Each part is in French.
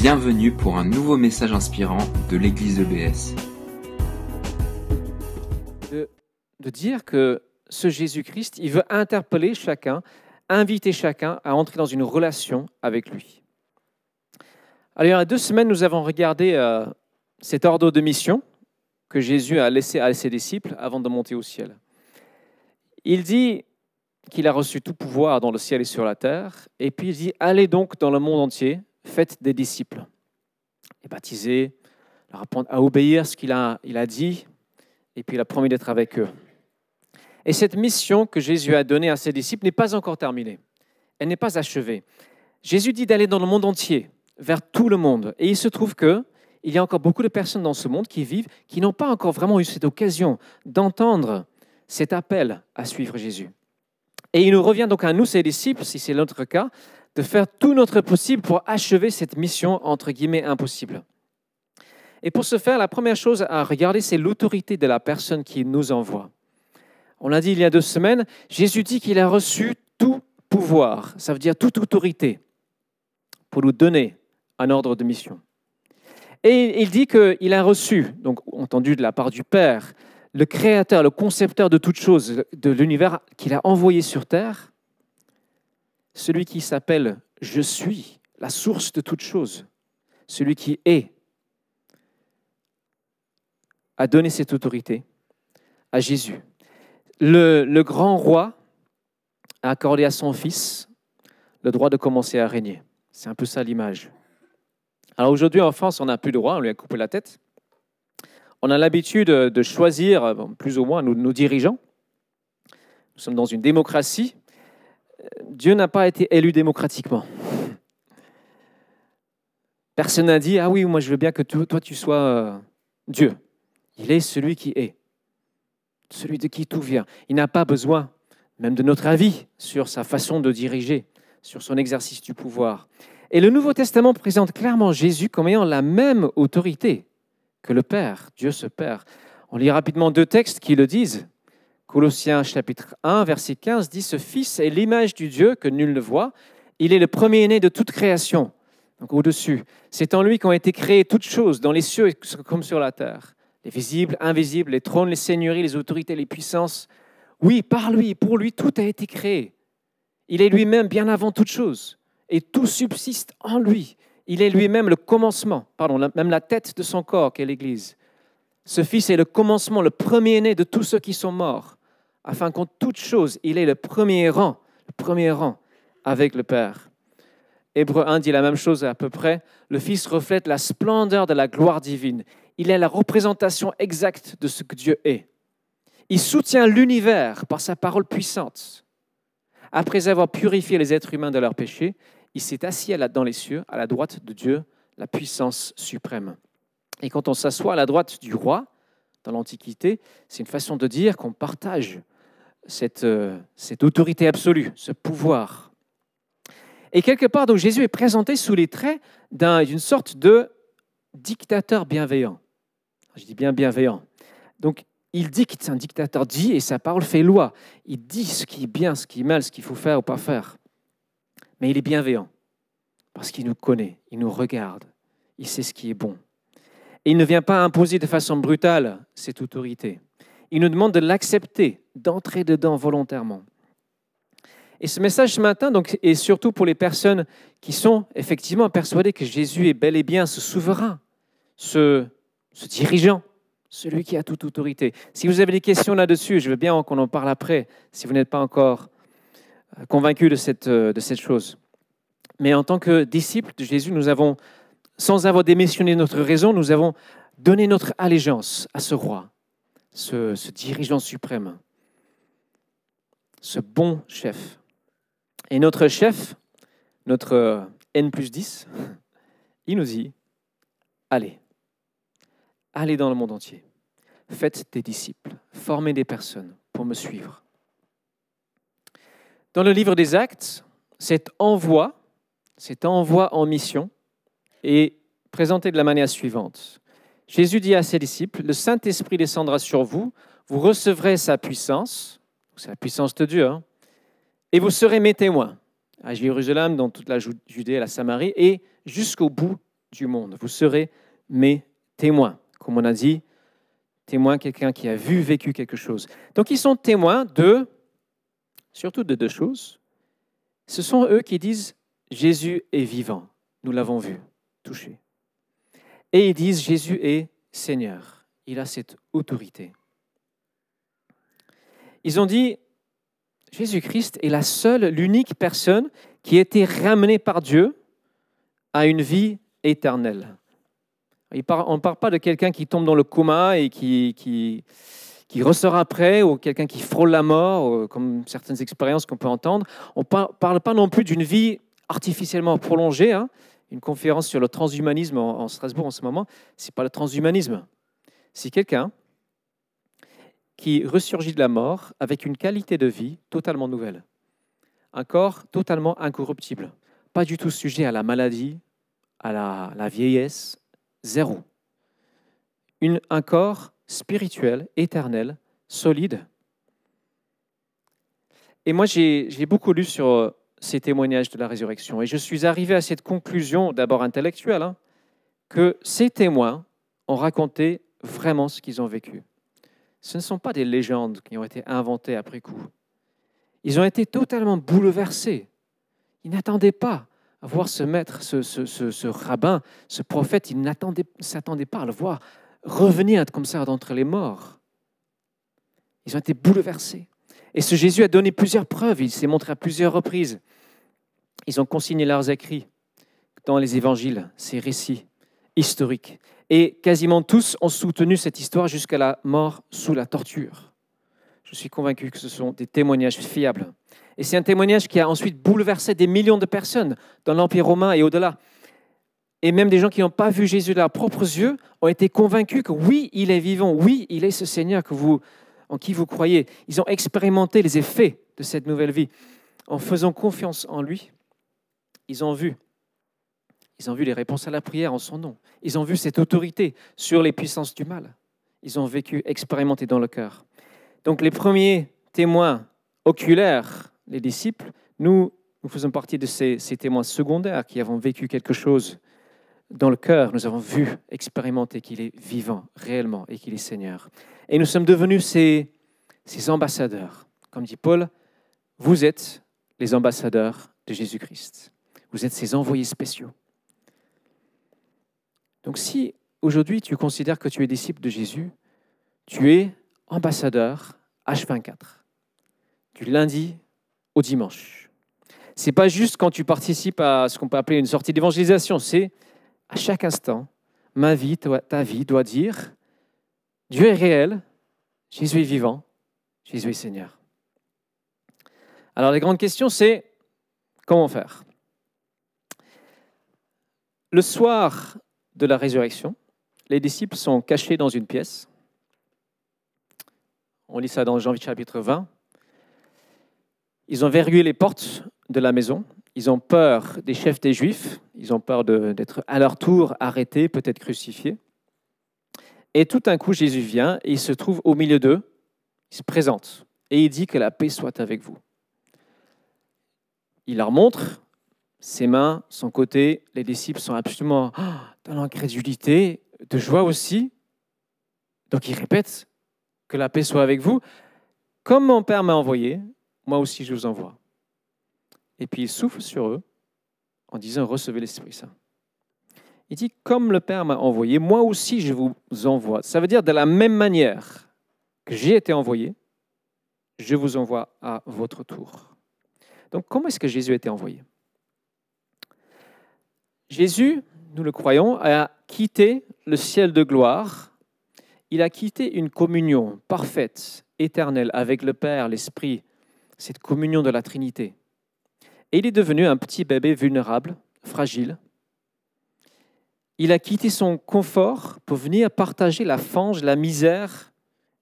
Bienvenue pour un nouveau message inspirant de l'église EBS. de, de dire que ce Jésus-Christ, il veut interpeller chacun, inviter chacun à entrer dans une relation avec lui. Alors, il y a deux semaines, nous avons regardé euh, cet ordre de mission que Jésus a laissé à ses disciples avant de monter au ciel. Il dit qu'il a reçu tout pouvoir dans le ciel et sur la terre, et puis il dit, allez donc dans le monde entier, faites des disciples, et baptisez, leur apprendre à obéir ce qu'il a, il a dit, et puis il a promis d'être avec eux. Et cette mission que Jésus a donnée à ses disciples n'est pas encore terminée. Elle n'est pas achevée. Jésus dit d'aller dans le monde entier, vers tout le monde. Et il se trouve que il y a encore beaucoup de personnes dans ce monde qui vivent, qui n'ont pas encore vraiment eu cette occasion d'entendre cet appel à suivre Jésus. Et il nous revient donc à nous, ses disciples, si c'est notre cas, de faire tout notre possible pour achever cette mission entre guillemets impossible. Et pour ce faire, la première chose à regarder, c'est l'autorité de la personne qui nous envoie. On l'a dit il y a deux semaines, Jésus dit qu'il a reçu tout pouvoir, ça veut dire toute autorité, pour nous donner un ordre de mission. Et il dit qu'il a reçu, donc entendu de la part du Père, le créateur, le concepteur de toutes choses, de l'univers qu'il a envoyé sur Terre, celui qui s'appelle Je suis, la source de toutes choses, celui qui est, a donné cette autorité à Jésus. Le, grand roi a accordé à son fils le droit de commencer à régner. C'est un peu ça l'image. Alors aujourd'hui en France, on n'a plus de roi, on lui a coupé la tête. On a l'habitude de choisir, plus ou moins, nos dirigeants. Nous sommes dans une démocratie. Dieu n'a pas été élu démocratiquement. Personne n'a dit, ah oui, moi je veux bien que toi tu sois euh, Dieu. Il est celui qui est, celui de qui tout vient. Il n'a pas besoin même de notre avis sur sa façon de diriger, sur son exercice du pouvoir. Et le Nouveau Testament présente clairement Jésus comme ayant la même autorité que le Père, Dieu ce Père. On lit rapidement deux textes qui le disent. Colossiens chapitre 1, verset 15 dit, Ce Fils est l'image du Dieu que nul ne voit. Il est le premier-né de toute création. Donc au-dessus, c'est en lui qu'ont été créées toutes choses, dans les cieux comme sur la terre. Les visibles, invisibles, les trônes, les seigneuries, les autorités, les puissances. Oui, par lui, pour lui, tout a été créé. Il est lui-même bien avant toute chose. Et tout subsiste en lui. Il est lui-même le commencement, pardon, même la tête de son corps qu'est l'Église. Ce Fils est le commencement, le premier-né de tous ceux qui sont morts, afin qu'en toute chose, il est le premier rang, le premier rang avec le Père. Hébreu 1 dit la même chose à peu près. Le Fils reflète la splendeur de la gloire divine. Il est la représentation exacte de ce que Dieu est. Il soutient l'univers par sa parole puissante. Après avoir purifié les êtres humains de leurs péchés, il s'est assis dans les cieux, à la droite de Dieu, la puissance suprême. Et quand on s'assoit à la droite du roi, dans l'Antiquité, c'est une façon de dire qu'on partage cette, euh, cette autorité absolue, ce pouvoir. Et quelque part, donc, Jésus est présenté sous les traits d'un- d'une sorte de dictateur bienveillant. Je dis bien bienveillant. Donc, il dicte, un dictateur dit et sa parole fait loi. Il dit ce qui est bien, ce qui est mal, ce qu'il faut faire ou pas faire. Mais il est bienveillant parce qu'il nous connaît, il nous regarde, il sait ce qui est bon. Et il ne vient pas imposer de façon brutale cette autorité. Il nous demande de l'accepter, d'entrer dedans volontairement. Et ce message ce matin donc, est surtout pour les personnes qui sont effectivement persuadées que Jésus est bel et bien ce souverain, ce, ce dirigeant, celui qui a toute autorité. Si vous avez des questions là-dessus, je veux bien qu'on en parle après, si vous n'êtes pas encore euh, convaincu de cette, euh, de cette chose. Mais en tant que disciples de Jésus, nous avons, sans avoir démissionné notre raison, nous avons donné notre allégeance à ce roi, ce, dirigeant suprême, ce bon chef. Et notre chef, notre N plus 10, il nous dit, allez, allez dans le monde entier, faites des disciples, formez des personnes pour me suivre. Dans le livre des Actes, cet envoi, cet envoi en mission est présenté de la manière suivante. Jésus dit à ses disciples, le Saint-Esprit descendra sur vous, vous recevrez sa puissance, c'est la puissance de Dieu, hein, et vous serez mes témoins à Jérusalem, dans toute la Ju- Judée et la Samarie, et jusqu'au bout du monde. Vous serez mes témoins. Comme on a dit, témoin, quelqu'un qui a vu, vécu quelque chose. Donc ils sont témoins de, surtout de deux choses. Ce sont eux qui disent Jésus est vivant. Nous l'avons vu, touché. Et ils disent Jésus est Seigneur. Il a cette autorité. Ils ont dit Jésus-Christ est la seule, l'unique personne qui a été ramenée par Dieu à une vie éternelle. on ne parle pas de quelqu'un qui tombe dans le coma et qui, qui, ressort après, ou quelqu'un qui frôle la mort, euh, comme certaines expériences qu'on peut entendre. On ne parle pas non plus d'une vie artificiellement prolongée. Hein. Une conférence sur le transhumanisme en, Strasbourg en ce moment, ce n'est pas le transhumanisme. C'est quelqu'un qui ressurgit de la mort avec une qualité de vie totalement nouvelle. Un corps totalement incorruptible, pas du tout sujet à la maladie, à la, vieillesse, zéro. Une, un corps spirituel, éternel, solide. Et moi, j'ai beaucoup lu sur euh, ces témoignages de la résurrection et je suis arrivé à cette conclusion, d'abord intellectuelle, hein, que ces témoins ont raconté vraiment ce qu'ils ont vécu. Ce ne sont pas des légendes qui ont été inventées après coup. Ils ont été totalement bouleversés. Ils n'attendaient pas à voir ce maître, ce, rabbin, ce prophète, ils ne s'attendaient pas à le voir revenir comme ça d'entre les morts. Ils ont été bouleversés. Et ce Jésus a donné plusieurs preuves, il s'est montré à plusieurs reprises. Ils ont consigné leurs écrits dans les évangiles, ces récits historiques. Et quasiment tous ont soutenu cette histoire jusqu'à la mort sous la torture. Je suis convaincu que ce sont des témoignages fiables. Et c'est un témoignage qui a ensuite bouleversé des millions de personnes dans l'Empire romain et au-delà. Et même des gens qui n'ont pas vu Jésus de leurs propres yeux ont été convaincus que oui, il est vivant, oui, il est ce Seigneur que vous, en qui vous croyez. Ils ont expérimenté les effets de cette nouvelle vie. En faisant confiance en lui, ils ont vu ils ont vu les réponses à la prière en son nom. Ils ont vu cette autorité sur les puissances du mal. Ils ont vécu, expérimenté dans le cœur. Donc les premiers témoins oculaires, les disciples, nous, nous faisons partie de ces, témoins secondaires qui avons vécu quelque chose dans le cœur. Nous avons vu, expérimenté qu'il est vivant réellement et qu'il est Seigneur. Et nous sommes devenus ces ambassadeurs. Comme dit Paul, vous êtes les ambassadeurs de Jésus-Christ. Vous êtes ses envoyés spéciaux. Donc si aujourd'hui tu considères que tu es disciple de Jésus, tu es ambassadeur H24, du lundi au dimanche. C'est pas juste quand tu participes à ce qu'on peut appeler une sortie d'évangélisation, c'est à chaque instant, ma vie, ta vie doit dire Dieu est réel, Jésus est vivant, Jésus est Seigneur. Alors la grande question c'est comment faire? Le soir de la résurrection, les disciples sont cachés dans une pièce. On lit ça dans Jean chapitre 20. Ils ont verrouillé les portes de la maison. Ils ont peur des chefs des Juifs. Ils ont peur d'être à leur tour arrêtés, peut-être crucifiés. Et tout d'un coup, Jésus vient et il se trouve au milieu d'eux. Il se présente et il dit que la paix soit avec vous. Il leur montre ses mains, son côté. Les disciples sont absolument ah, dans l'incrédulité, de joie aussi. Donc il répète que la paix soit avec vous. Comme mon Père m'a envoyé, moi aussi je vous envoie. Et puis il souffle sur eux en disant recevez l'Esprit Saint. Il dit comme le Père m'a envoyé, moi aussi je vous envoie. Ça veut dire de la même manière que j'ai été envoyé, je vous envoie à votre tour. Donc comment est-ce que Jésus a été envoyé? Jésus, nous le croyons, a quitté le ciel de gloire. Il a quitté une communion parfaite, éternelle avec le Père, l'Esprit, cette communion de la Trinité. Et il est devenu un petit bébé vulnérable, fragile. Il a quitté son confort pour venir partager la fange, la misère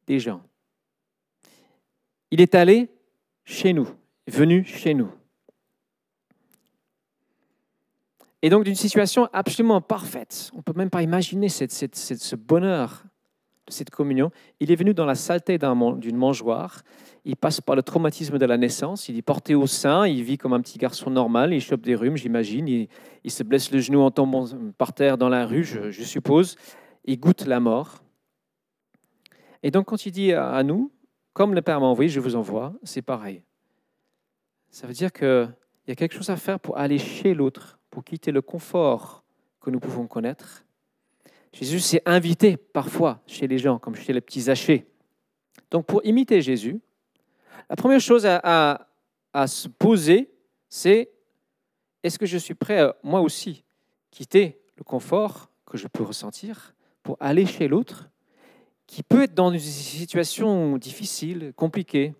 des gens. Il est allé chez nous, venu chez nous. Et donc d'une situation absolument parfaite. On ne peut même pas imaginer ce bonheur cette communion, il est venu dans la saleté d'une mangeoire. Il passe par le traumatisme de la naissance. Il est porté au sein. Il vit comme un petit garçon normal. Il chope des rhumes, j'imagine. Il, se blesse le genou en tombant par terre dans la rue, je, suppose. Il goûte la mort. Et donc, quand il dit à nous, comme le Père m'a envoyé, je vous envoie, c'est pareil. Ça veut dire qu'il y a quelque chose à faire pour aller chez l'autre, pour quitter le confort que nous pouvons connaître Jésus s'est invité parfois chez les gens, comme chez les petits Zachée. Donc pour imiter Jésus, la première chose à, se poser, c'est est-ce que je suis prêt, à, moi aussi, quitter le confort que je peux ressentir pour aller chez l'autre qui peut être dans une situation difficile, compliquée?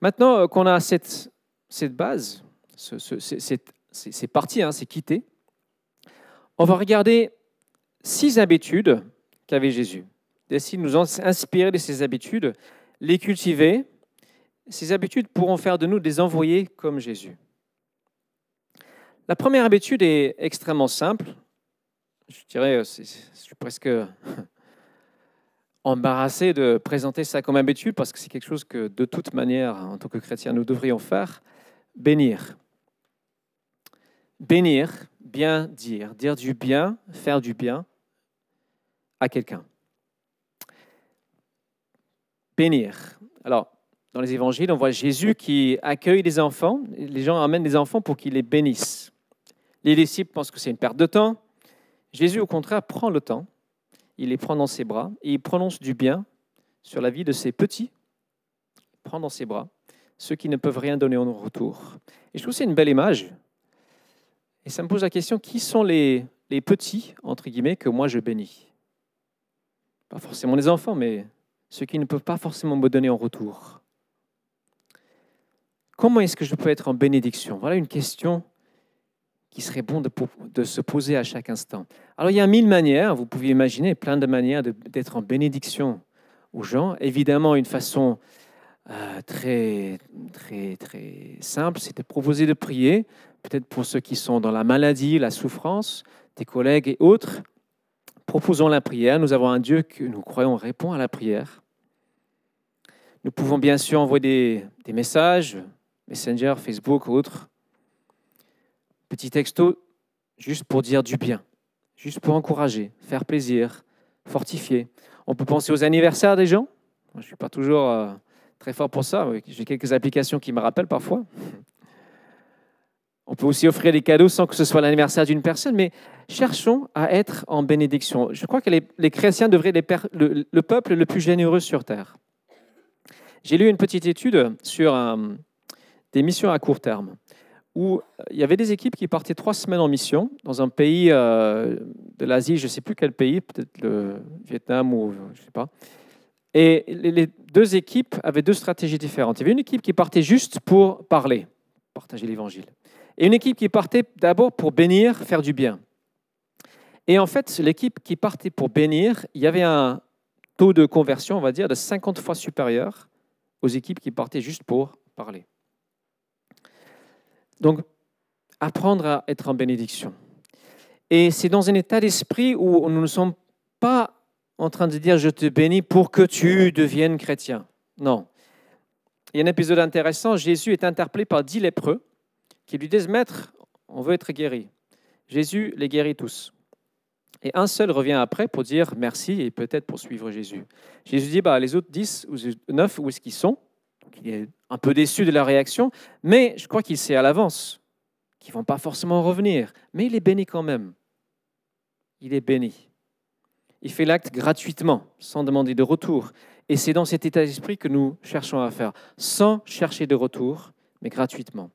Maintenant euh, qu'on a cette, cette base, c'est parti, hein, c'est quitté, on va regarder six habitudes qu'avait Jésus. D'essayer de nous inspirer de ces habitudes, les cultiver. Ces habitudes pourront faire de nous des envoyés comme Jésus. La première habitude est extrêmement simple. Je dirais, je suis presque embarrassé de présenter ça comme habitude parce que c'est quelque chose que de toute manière, en tant que chrétien, nous devrions faire. Bénir. Bénir, bien dire, dire du bien, faire du bien à quelqu'un. Bénir. Alors, dans les évangiles, on voit Jésus qui accueille les enfants. Les gens amènent des enfants pour qu'ils les bénissent. Les disciples pensent que c'est une perte de temps. Jésus, au contraire, prend le temps. Il les prend dans ses bras et il prononce du bien sur la vie de ses petits. Il prend dans ses bras ceux qui ne peuvent rien donner en retour. Et je trouve que c'est une belle image et ça me pose la question, qui sont les, petits, entre guillemets, que moi je bénis? Pas forcément les enfants, mais ceux qui ne peuvent pas forcément me donner en retour. Comment est-ce que je peux être en bénédiction? Voilà une question qui serait bon de, de, se poser à chaque instant. Alors il y a mille manières, vous pouvez imaginer plein de manières d'être en bénédiction aux gens. Évidemment, une façon euh, très, très, très simple, c'est de proposer de prier peut-être pour ceux qui sont dans la maladie, la souffrance, des collègues et autres. Proposons la prière. Nous avons un Dieu que nous croyons répond à la prière. Nous pouvons bien sûr envoyer des, messages, Messenger, Facebook, autres. Petit texto, juste pour dire du bien, juste pour encourager, faire plaisir, fortifier. On peut penser aux anniversaires des gens. Je ne suis pas toujours euh, très fort pour ça. J'ai quelques applications qui me rappellent parfois. On peut aussi offrir des cadeaux sans que ce soit l'anniversaire d'une personne, mais cherchons à être en bénédiction. Je crois que les, chrétiens devraient être le, peuple le plus généreux sur Terre. J'ai lu une petite étude sur euh, des missions à court terme, où euh, il y avait des équipes qui partaient trois semaines en mission dans un pays euh, de l'Asie, je ne sais plus quel pays, peut-être le Vietnam ou je ne sais pas. Et les deux équipes avaient deux stratégies différentes. Il y avait une équipe qui partait juste pour parler, partager l'évangile et une équipe qui partait d'abord pour bénir, faire du bien. Et en fait, l'équipe qui partait pour bénir, il y avait un taux de conversion, on va dire, de 50 fois supérieur aux équipes qui partaient juste pour parler. Donc, apprendre à être en bénédiction. Et c'est dans un état d'esprit où nous ne sommes pas en train de dire je te bénis pour que tu deviennes chrétien. Non. Il y a un épisode intéressant, Jésus est interpellé par dix lépreux qui lui disent Maître, on veut être guéri. Jésus les guérit tous. Et un seul revient après pour dire merci et peut-être pour suivre Jésus. Jésus dit bah, Les autres 10 ou 9, où est-ce qu'ils sont? Il est un peu déçu de leur réaction, mais je crois qu'il sait à l'avance qu'ils ne vont pas forcément revenir. Mais il est béni quand même. Il est béni. Il fait l'acte gratuitement, sans demander de retour. Et c'est dans cet état d'esprit que nous cherchons à faire, sans chercher de retour, mais gratuitement.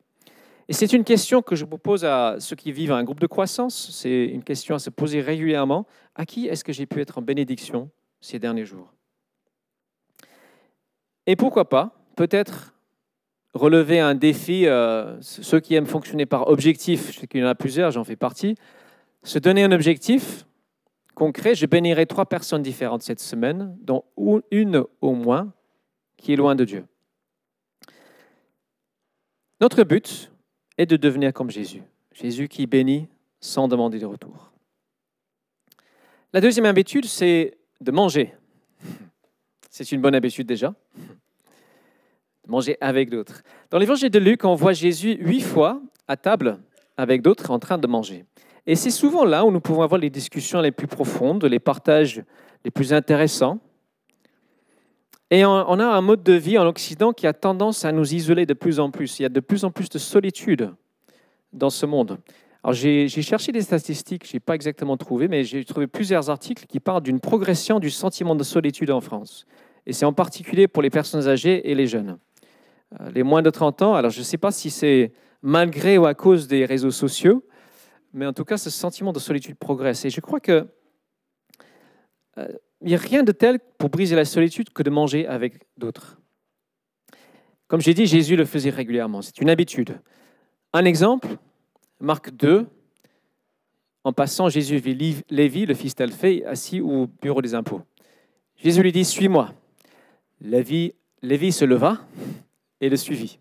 Et c'est une question que je propose à ceux qui vivent un groupe de croissance. C'est une question à se poser régulièrement. À qui est-ce que j'ai pu être en bénédiction ces derniers jours? Et pourquoi pas, peut-être relever un défi, euh, ceux qui aiment fonctionner par objectif, je sais qu'il y en a plusieurs, j'en fais partie, se donner un objectif concret. Je bénirai trois personnes différentes cette semaine, dont une au moins qui est loin de Dieu. Notre but, et de devenir comme Jésus. Jésus qui bénit sans demander de retour. La deuxième habitude, c'est de manger. C'est une bonne habitude déjà. De manger avec d'autres. Dans l'évangile de Luc, on voit Jésus huit fois à table avec d'autres en train de manger. Et c'est souvent là où nous pouvons avoir les discussions les plus profondes, les partages les plus intéressants. Et on a un mode de vie en Occident qui a tendance à nous isoler de plus en plus. Il y a de plus en plus de solitude dans ce monde. Alors j'ai cherché des statistiques, je n'ai pas exactement trouvé, mais j'ai trouvé plusieurs articles qui parlent d'une progression du sentiment de solitude en France. Et c'est en particulier pour les personnes âgées et les jeunes. Euh, les moins de 30 ans, alors je ne sais pas si c'est malgré ou à cause des réseaux sociaux, mais en tout cas, ce sentiment de solitude progresse. Et je crois que il n'y a rien de tel pour briser la solitude que de manger avec d'autres. Comme j'ai dit, Jésus le faisait régulièrement. C'est une habitude. Un exemple, Marc 2. En passant, Jésus vit Lévi, le fils d'Alphée, assis au bureau des impôts. Jésus lui dit Suis-moi. Lévi se leva et le suivit.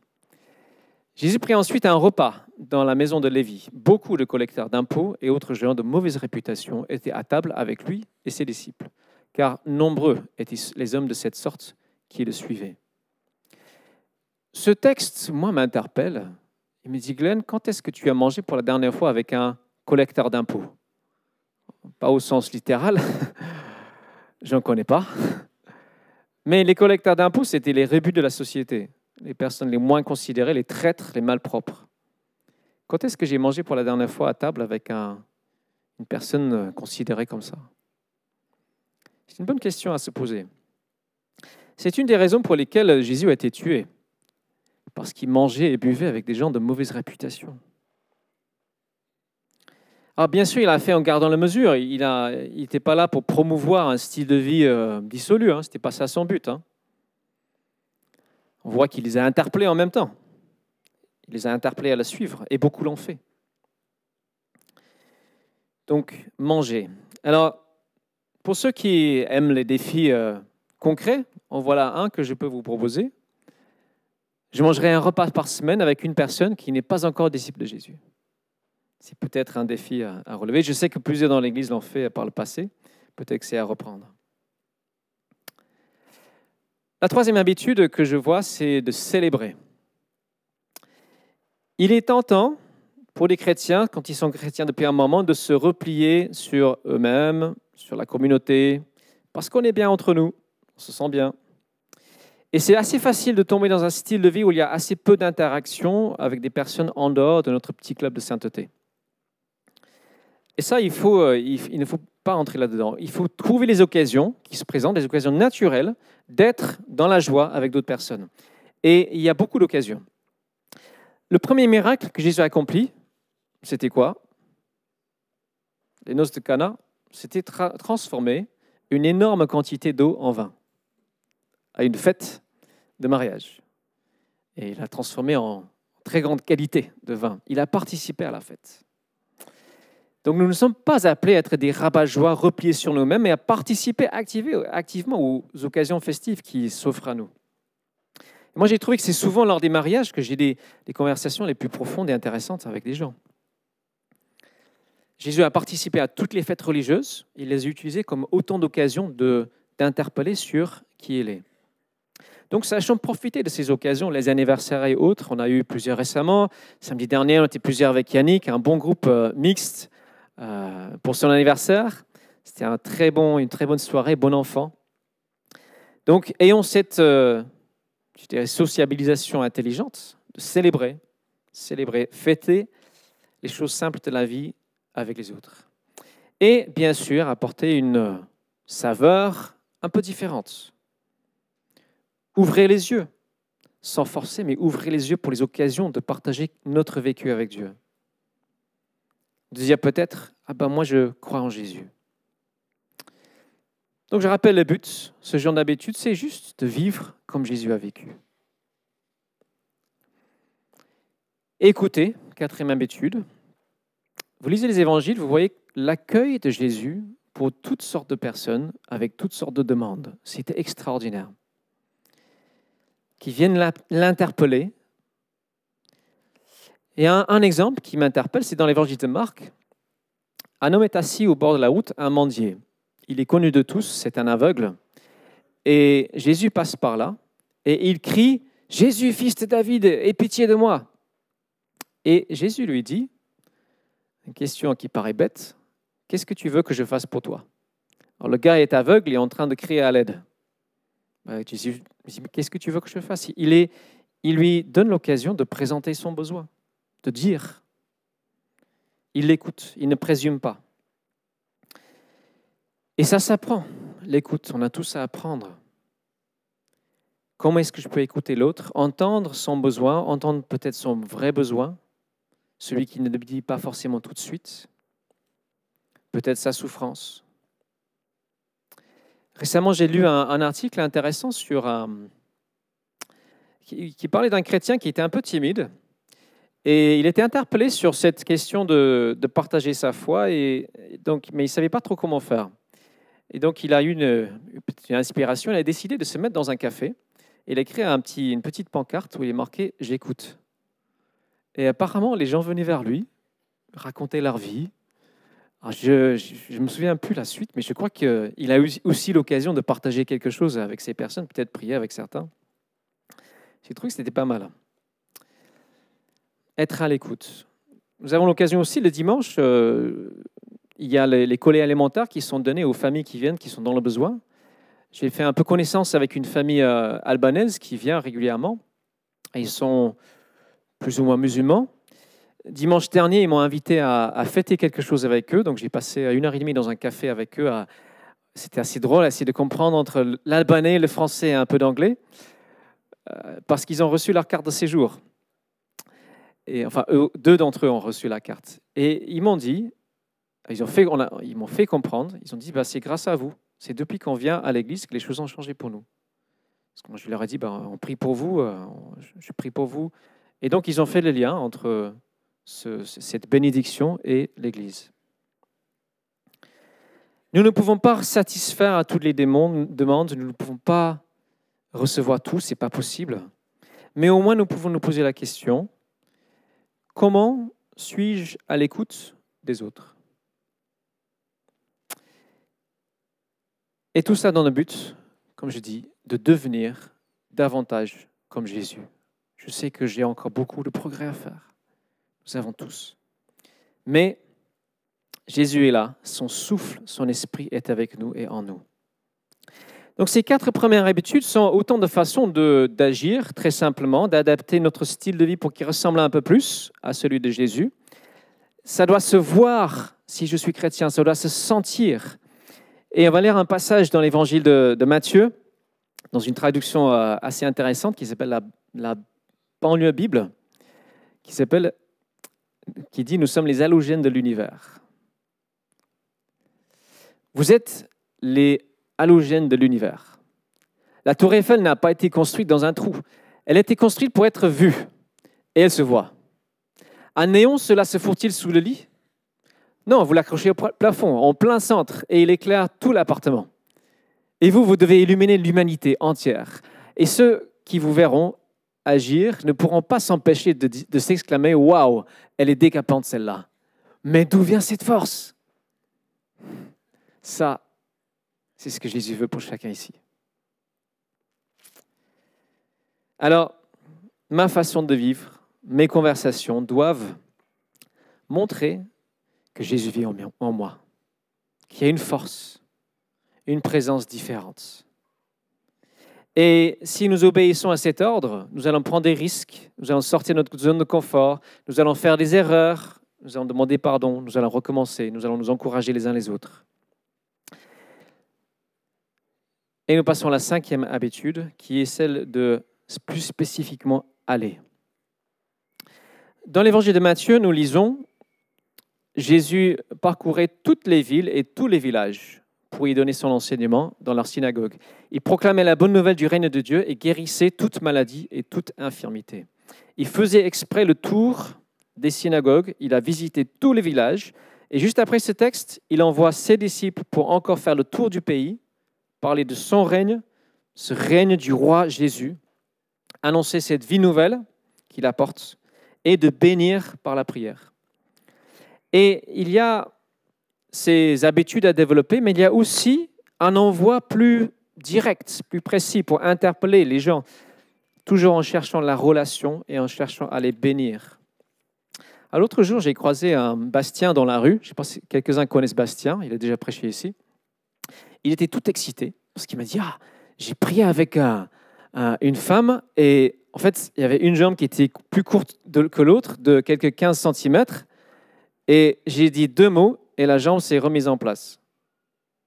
Jésus prit ensuite un repas dans la maison de Lévi. Beaucoup de collecteurs d'impôts et autres gens de mauvaise réputation étaient à table avec lui et ses disciples, car nombreux étaient les hommes de cette sorte qui le suivaient. Ce texte, moi, m'interpelle. Il me dit, Glenn, quand est-ce que tu as mangé pour la dernière fois avec un collecteur d'impôts? Pas au sens littéral, je n'en connais pas. Mais les collecteurs d'impôts, c'était les rebuts de la société les personnes les moins considérées, les traîtres, les malpropres. Quand est-ce que j'ai mangé pour la dernière fois à table avec un, une personne considérée comme ça? C'est une bonne question à se poser. C'est une des raisons pour lesquelles Jésus a été tué, parce qu'il mangeait et buvait avec des gens de mauvaise réputation. Alors bien sûr, il a fait en gardant la mesure. Il n'était pas là pour promouvoir un style de vie euh, dissolu. Hein. Ce n'était pas ça son but. Hein on voit qu'il les a interpellés en même temps. Il les a interpellés à la suivre, et beaucoup l'ont fait. Donc, manger. Alors, pour ceux qui aiment les défis euh, concrets, en voilà un que je peux vous proposer. Je mangerai un repas par semaine avec une personne qui n'est pas encore disciple de Jésus. C'est peut-être un défi à, à relever. Je sais que plusieurs dans l'Église l'ont fait par le passé. Peut-être que c'est à reprendre. La troisième habitude que je vois, c'est de célébrer. Il est tentant pour les chrétiens, quand ils sont chrétiens depuis un moment, de se replier sur eux-mêmes, sur la communauté, parce qu'on est bien entre nous, on se sent bien. Et c'est assez facile de tomber dans un style de vie où il y a assez peu d'interaction avec des personnes en dehors de notre petit club de sainteté. Et ça, il, euh, il ne faut pas entrer là-dedans. Il faut trouver les occasions qui se présentent, des occasions naturelles d'être dans la joie avec d'autres personnes. Et il y a beaucoup d'occasions. Le premier miracle que Jésus a accompli, c'était quoi? Les noces de Cana, c'était transformer une énorme quantité d'eau en vin à une fête de mariage. Et il a transformé en très grande qualité de vin. Il a participé à la fête. Donc nous ne sommes pas appelés à être des rabat-joie repliés sur nous-mêmes, mais à participer activement aux occasions festives qui s'offrent à nous. moi, j'ai trouvé que c'est souvent lors des mariages que j'ai des, conversations les plus profondes et intéressantes avec des gens. Jésus a participé à toutes les fêtes religieuses. Il les a utilisées comme autant d'occasions d'interpeller sur qui il est. Donc, sachons profiter de ces occasions, les anniversaires et autres. On a eu plusieurs récemment. Samedi dernier, on était plusieurs avec Yannick, un bon groupe euh, mixte euh, pour son anniversaire. C'était un très bon, une très bonne soirée, bon enfant. Donc, ayons cette euh, sociabilisation intelligente, de célébrer, célébrer, fêter les choses simples de la vie avec les autres. Et bien sûr, apporter une saveur un peu différente. Ouvrez les yeux, sans forcer, mais ouvrez les yeux pour les occasions de partager notre vécu avec Dieu de dire peut-être, ah ben moi je crois en Jésus. Donc je rappelle le but, ce genre d'habitude, c'est juste de vivre comme Jésus a vécu. Écoutez, quatrième habitude, vous lisez les évangiles, vous voyez l'accueil de Jésus pour toutes sortes de personnes, avec toutes sortes de demandes. C'était extraordinaire. Qui viennent l'interpeller, et un, exemple qui m'interpelle, c'est dans l'évangile de Marc. Un homme est assis au bord de la route, un mendier. il est connu de tous, c'est un aveugle. Et Jésus passe par là et il crie, Jésus, fils de David, aie pitié de moi. Et Jésus lui dit, une question qui paraît bête, qu'est-ce que tu veux que je fasse pour toi? Le gars est aveugle et est en train de crier à l'aide. Bah, qu'est-ce que tu veux que je fasse? Il, il lui donne l'occasion de présenter son besoin, de dire. Il l'écoute, il ne présume pas. Et ça s'apprend, l'écoute, on a tous à apprendre. Comment est-ce que je peux écouter l'autre, entendre son besoin, entendre peut-être son vrai besoin, celui qui dit pas forcément tout de suite, peut-être sa souffrance. Récemment, j'ai lu un, article intéressant sur un, qui, parlait d'un chrétien qui était un peu timide. Et il était interpellé sur cette question de, partager sa foi, et, donc, mais il ne savait pas trop comment faire. Et donc, il a eu une, inspiration, il a décidé de se mettre dans un café. Il a créé un petit, une petite pancarte où il est marqué J'écoute. Et apparemment, les gens venaient vers lui, racontaient leur vie, je ne me souviens plus la suite, mais je crois qu'il a eu aussi l'occasion de partager quelque chose avec ces personnes, peut-être prier avec certains. J'ai trouvé que c'était pas mal. Être à l'écoute. Nous avons l'occasion aussi le dimanche, euh, il y a les, collets alimentaires qui sont donnés aux familles qui viennent, qui sont dans le besoin. J'ai fait un peu connaissance avec une famille euh, albanaise qui vient régulièrement. Ils sont plus ou moins musulmans. Dimanche dernier, ils m'ont invité à, fêter quelque chose avec eux. Donc, j'ai passé une heure et demie dans un café avec eux. C'était assez drôle, essayer de comprendre entre l'albanais, le français et un peu d'anglais, euh, parce qu'ils ont reçu leur carte de séjour. Et, enfin, deux d'entre eux ont reçu la carte. Et ils m'ont dit, ils, fait, m'ont fait comprendre, ils ont dit, bah, c'est grâce à vous. C'est depuis qu'on vient à l'église que les choses ont changé pour nous. Parce que je leur ai dit, bah, on prie pour vous, euh, je prie pour vous. Et donc, ils ont fait le lien entre cette bénédiction et l'Église. Nous ne pouvons pas satisfaire à toutes les demandes, nous ne pouvons pas recevoir tout, ce n'est pas possible. Mais au moins, nous pouvons nous poser la question, comment suis-je à l'écoute des autres? Et tout ça dans le but, comme je dis, de devenir davantage comme Jésus. Je sais que j'ai encore beaucoup de progrès à faire. Nous avons tous. Mais Jésus est là, son souffle, son esprit est avec nous et en nous. Donc ces quatre premières habitudes sont autant de façons d'agir, très simplement, d'adapter notre style de vie pour qu'il ressemble un peu plus à celui de Jésus. Ça doit se voir si je suis chrétien, ça doit se sentir. Et on va lire un passage dans l'évangile de, Matthieu, dans une traduction euh, assez intéressante qui s'appelle la, la banlieue Bible, qui s'appelle qui dit Nous sommes les halogènes de l'univers. Vous êtes les halogènes de l'univers. La tour Eiffel n'a pas été construite dans un trou. Elle a été construite pour être vue. Et elle se voit. Un néon, cela se fout-il sous le lit? Non, vous l'accrochez au plafond, en plein centre, et il éclaire tout l'appartement. Et vous, vous devez illuminer l'humanité entière. Et ceux qui vous verront agir ne pourront pas s'empêcher de, s'exclamer Waouh, elle est décapante celle-là. Mais d'où vient cette force? Ça, c'est ce que Jésus veut pour chacun ici. Alors, ma façon de vivre, mes conversations doivent montrer que Jésus vit en moi, qu'il y a une force, une présence différente. Et si nous obéissons à cet ordre, nous allons prendre des risques, nous allons sortir de notre zone de confort, nous allons faire des erreurs, nous allons demander pardon, nous allons recommencer, nous allons nous encourager les uns les autres. Et nous passons à la cinquième habitude, qui est celle de plus spécifiquement aller. Dans l'évangile de Matthieu, nous lisons Jésus parcourait toutes les villes et tous les villages pour y donner son enseignement dans leur synagogue. Il proclamait la bonne nouvelle du règne de Dieu et guérissait toute maladie et toute infirmité. Il faisait exprès le tour des synagogues, il a visité tous les villages, et juste après ce texte, il envoie ses disciples pour encore faire le tour du pays, parler de son règne, ce règne du roi Jésus, annoncer cette vie nouvelle qu'il apporte, et de bénir par la prière. Et il y a ces habitudes à développer, mais il y a aussi un envoi plus direct, plus précis pour interpeller les gens, toujours en cherchant la relation et en cherchant à les bénir. À l'autre jour, j'ai croisé un Bastien dans la rue. Je pas si quelques-uns connaissent Bastien, il a déjà prêché ici. Il était tout excité parce qu'il m'a dit Ah, j'ai prié avec une femme et en fait, il y avait une jambe qui était plus courte que l'autre, de quelques 15 cm. Et j'ai dit deux mots et la jambe s'est remise en place.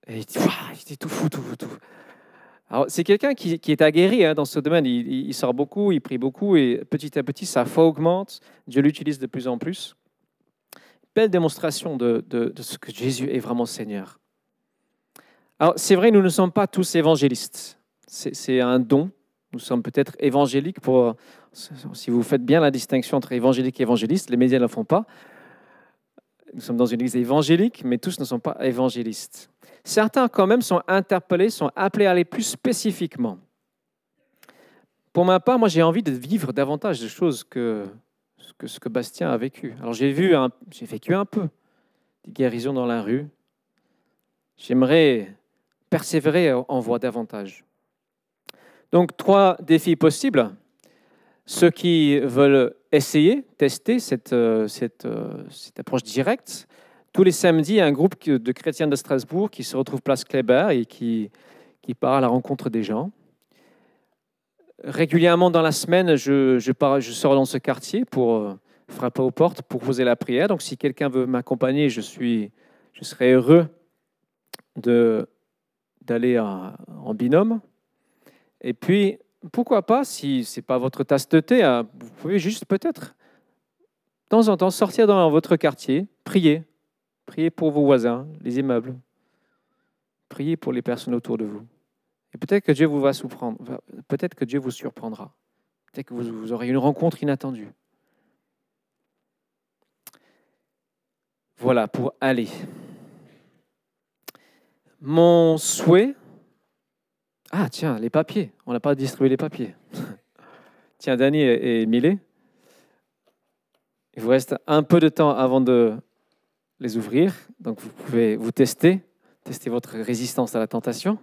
Et il était tout fou, tout fou, tout fou. c'est quelqu'un qui, est aguerri hein, dans ce domaine. Il, sort beaucoup, il prie beaucoup, et petit à petit, sa foi augmente. Dieu l'utilise de plus en plus. Belle démonstration de, de, ce que Jésus est vraiment Seigneur. Alors, c'est vrai, nous ne sommes pas tous évangélistes. C'est un don. Nous sommes peut-être évangéliques pour. Si vous faites bien la distinction entre évangélique et évangéliste, les médias ne le font pas. Nous sommes dans une église évangélique, mais tous ne sont pas évangélistes. Certains, quand même, sont interpellés, sont appelés à aller plus spécifiquement. Pour ma part, moi, j'ai envie de vivre davantage de choses que, que ce que Bastien a vécu. Alors, j'ai j'ai vécu un peu des guérisons dans la rue. J'aimerais persévérer en voie davantage. Donc, trois défis possibles. Ceux qui veulent essayer, tester cette, euh, cette, euh, cette approche directe, tous les samedis, il y a un groupe de chrétiens de Strasbourg qui se retrouve place Kléber et qui, qui part à la rencontre des gens. Régulièrement dans la semaine, je, je, pars, je sors dans ce quartier pour euh, frapper aux portes, pour poser la prière. Donc si quelqu'un veut m'accompagner, je, suis, je serai heureux d'aller en binôme. Et puis, pourquoi pas, si ce n'est pas votre tasse de thé, hein, vous pouvez juste peut-être, de temps en temps, sortir dans votre quartier, prier, Priez pour vos voisins, les immeubles. Priez pour les personnes autour de vous. Et peut-être que Dieu vous va surprendre. Peut-être que Dieu vous surprendra. Peut-être que vous, aurez une rencontre inattendue. Voilà, pour aller. Mon souhait. Ah, tiens, les papiers. On n'a pas distribué les papiers. tiens, Dany et Millet. Il vous reste un peu de temps avant de les ouvrir. Donc vous pouvez vous tester, tester votre résistance à la tentation.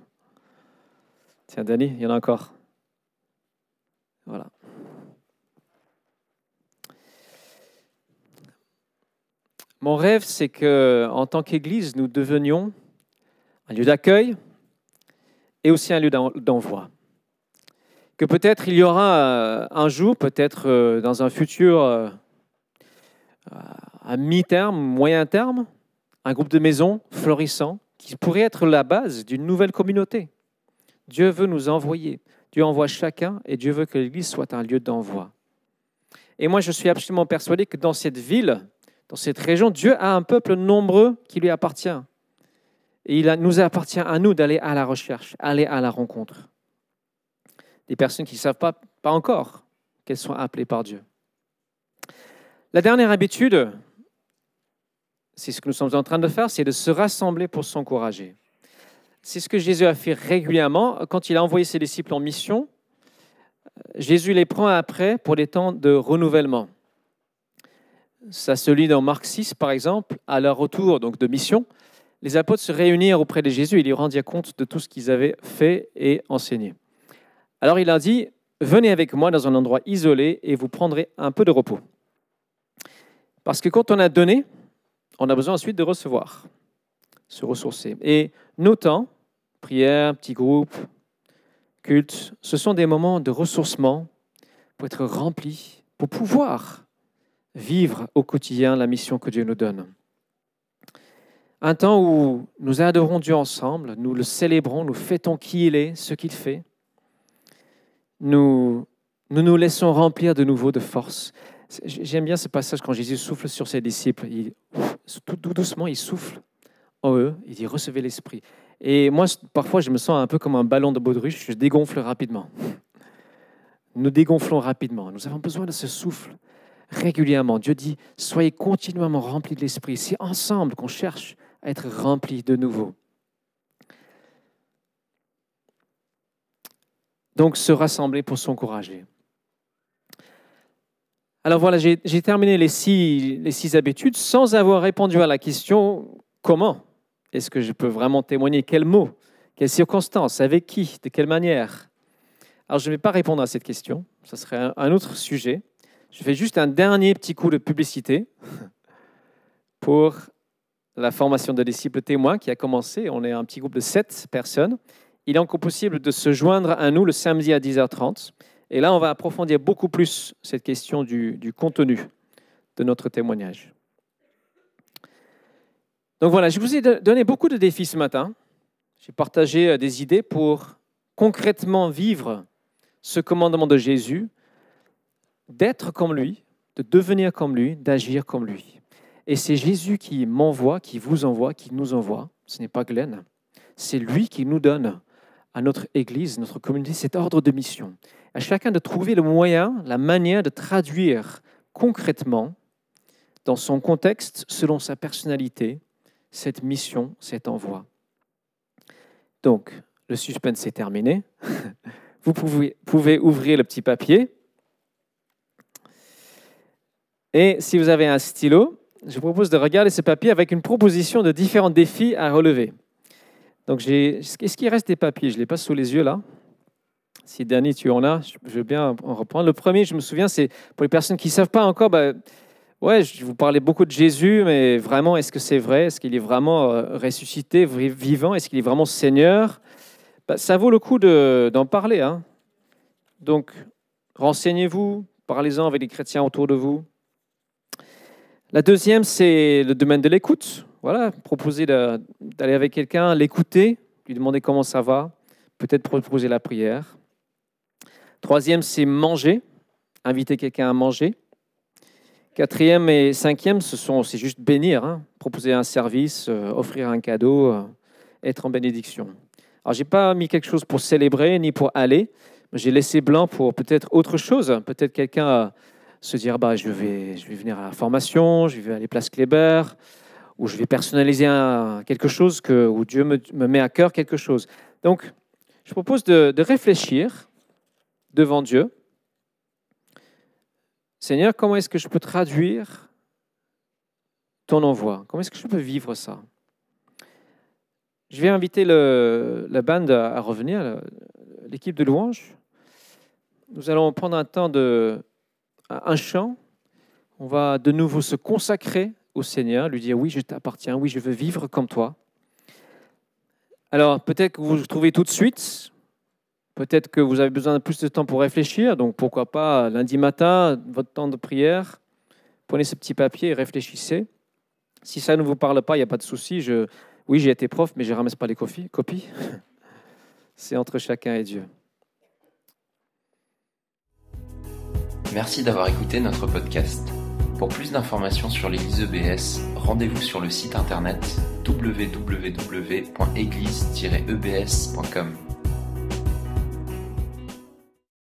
Tiens, Dani, il y en a encore. Voilà. Mon rêve, c'est que, en tant qu'Église, nous devenions un lieu d'accueil et aussi un lieu d'envoi. Que peut-être il y aura euh, un jour, peut-être euh, dans un futur euh, à mi-terme, moyen terme, un groupe de maisons florissant qui pourrait être la base d'une nouvelle communauté. Dieu veut nous envoyer. Dieu envoie chacun et Dieu veut que l'Église soit un lieu d'envoi. Et moi, je suis absolument persuadé que dans cette ville, dans cette région, Dieu a un peuple nombreux qui lui appartient. Et il nous appartient à nous d'aller à la recherche, aller à la rencontre. Des personnes qui ne savent pas, encore qu'elles sont appelées par Dieu. La dernière habitude, c'est ce que nous sommes en train de faire, c'est de se rassembler pour s'encourager. C'est ce que Jésus a fait régulièrement. Quand il a envoyé ses disciples en mission, Jésus les prend après pour des temps de renouvellement. Ça se lit dans Marc 6, par exemple, à leur retour donc de mission. Les apôtres se réunirent auprès de Jésus et lui rendirent compte de tout ce qu'ils avaient fait et enseigné. Alors il a dit, venez avec moi dans un endroit isolé et vous prendrez un peu de repos. Parce que quand on a donné, on a besoin ensuite de recevoir, se ressourcer. Et nos temps, prière, petit groupe, culte, ce sont des moments de ressourcement pour être remplis, pour pouvoir vivre au quotidien la mission que Dieu nous donne. Un temps où nous adorons Dieu ensemble, nous le célébrons, nous fêtons qui il est, ce qu'il fait. Nous, nous laissons remplir de nouveau de force. J'aime bien ce passage quand Jésus souffle sur ses disciples. Il, tout, doucement, il souffle en eux. Il dit Recevez l'Esprit. Et moi, parfois, je me sens un peu comme un ballon de baudruche. Je dégonfle rapidement. Nous dégonflons rapidement. Nous avons besoin de ce souffle régulièrement. Dieu dit Soyez continuellement remplis de l'Esprit. C'est ensemble qu'on cherche être remplis de nouveau. Donc, se rassembler pour s'encourager. Alors voilà, j'ai terminé les six, les six habitudes sans avoir répondu à la question comment est-ce que je peux vraiment témoigner? Quels mots? Quelles circonstances? Avec qui? De quelle manière? Alors, je ne vais pas répondre à cette question. Ce serait un autre sujet. Je fais juste un dernier petit coup de publicité pour la formation de disciples témoins qui a commencé. On est un petit groupe de sept personnes. Il est encore possible de se joindre à nous le samedi à 10h30. Et là, on va approfondir beaucoup plus cette question du, du contenu de notre témoignage. Donc voilà, je vous ai donné beaucoup de défis ce matin. J'ai partagé euh, des idées pour concrètement vivre ce commandement de Jésus, d'être comme lui, de devenir comme lui, d'agir comme lui. Et c'est Jésus qui m'envoie, qui vous envoie, qui nous envoie. Ce n'est pas Glenn. C'est lui qui nous donne à notre Église, notre communauté, cet ordre de mission. À chacun de trouver le moyen, la manière de traduire concrètement, dans son contexte, selon sa personnalité, cette mission, cet envoi. Donc, le suspense est terminé. Vous pouvez, pouvez ouvrir le petit papier. Et si vous avez un stylo, je vous propose de regarder ce papier avec une proposition de différents défis à relever. Donc, est-ce qu'il reste des papiers? Je ne l'ai pas sous les yeux là. Si Danny, tu en as, je veux bien en reprendre. Le premier, je me souviens, c'est pour les personnes qui ne savent pas encore, bah, Ouais, je vous parlais beaucoup de Jésus, mais vraiment, est-ce que c'est vrai? Est-ce qu'il est vraiment euh, ressuscité, vivant? Est-ce qu'il est vraiment Seigneur? Bah, Ça vaut le coup d'en parler. Hein. Donc, renseignez-vous, parlez-en avec les chrétiens autour de vous. La deuxième, c'est le domaine de l'écoute. Voilà, proposer d'aller avec quelqu'un, l'écouter, lui demander comment ça va, peut-être proposer la prière. Troisième, c'est manger, inviter quelqu'un à manger. Quatrième et cinquième, ce sont, c'est juste bénir, hein. proposer un service, euh, offrir un cadeau, euh, être en bénédiction. Alors, j'ai pas mis quelque chose pour célébrer ni pour aller. J'ai laissé blanc pour peut-être autre chose. Peut-être quelqu'un se dire, bah, je vais, je vais venir à la formation, je vais aller place Kléber, ou je vais personnaliser quelque chose que, où Dieu me, me, met à cœur quelque chose. Donc, je propose de, de réfléchir devant Dieu Seigneur, comment est-ce que je peux traduire ton envoi? Comment est-ce que je peux vivre ça? Je vais inviter le, la bande à revenir, l'équipe de louange. Nous allons prendre un temps de un chant. On va de nouveau se consacrer au Seigneur, lui dire oui, je t'appartiens, oui, je veux vivre comme toi. Alors peut-être que vous vous trouvez tout de suite, Peut-être que vous avez besoin de plus de temps pour réfléchir, donc pourquoi pas lundi matin, votre temps de prière, prenez ce petit papier et réfléchissez. Si ça ne vous parle pas, il n'y a pas de souci. Je... Oui, j'ai été prof, mais je ne ramasse pas les copies. C'est entre chacun et Dieu. Merci d'avoir écouté notre podcast. Pour plus d'informations sur l'Église EBS, rendez-vous sur le site internet www.église-ebs.com.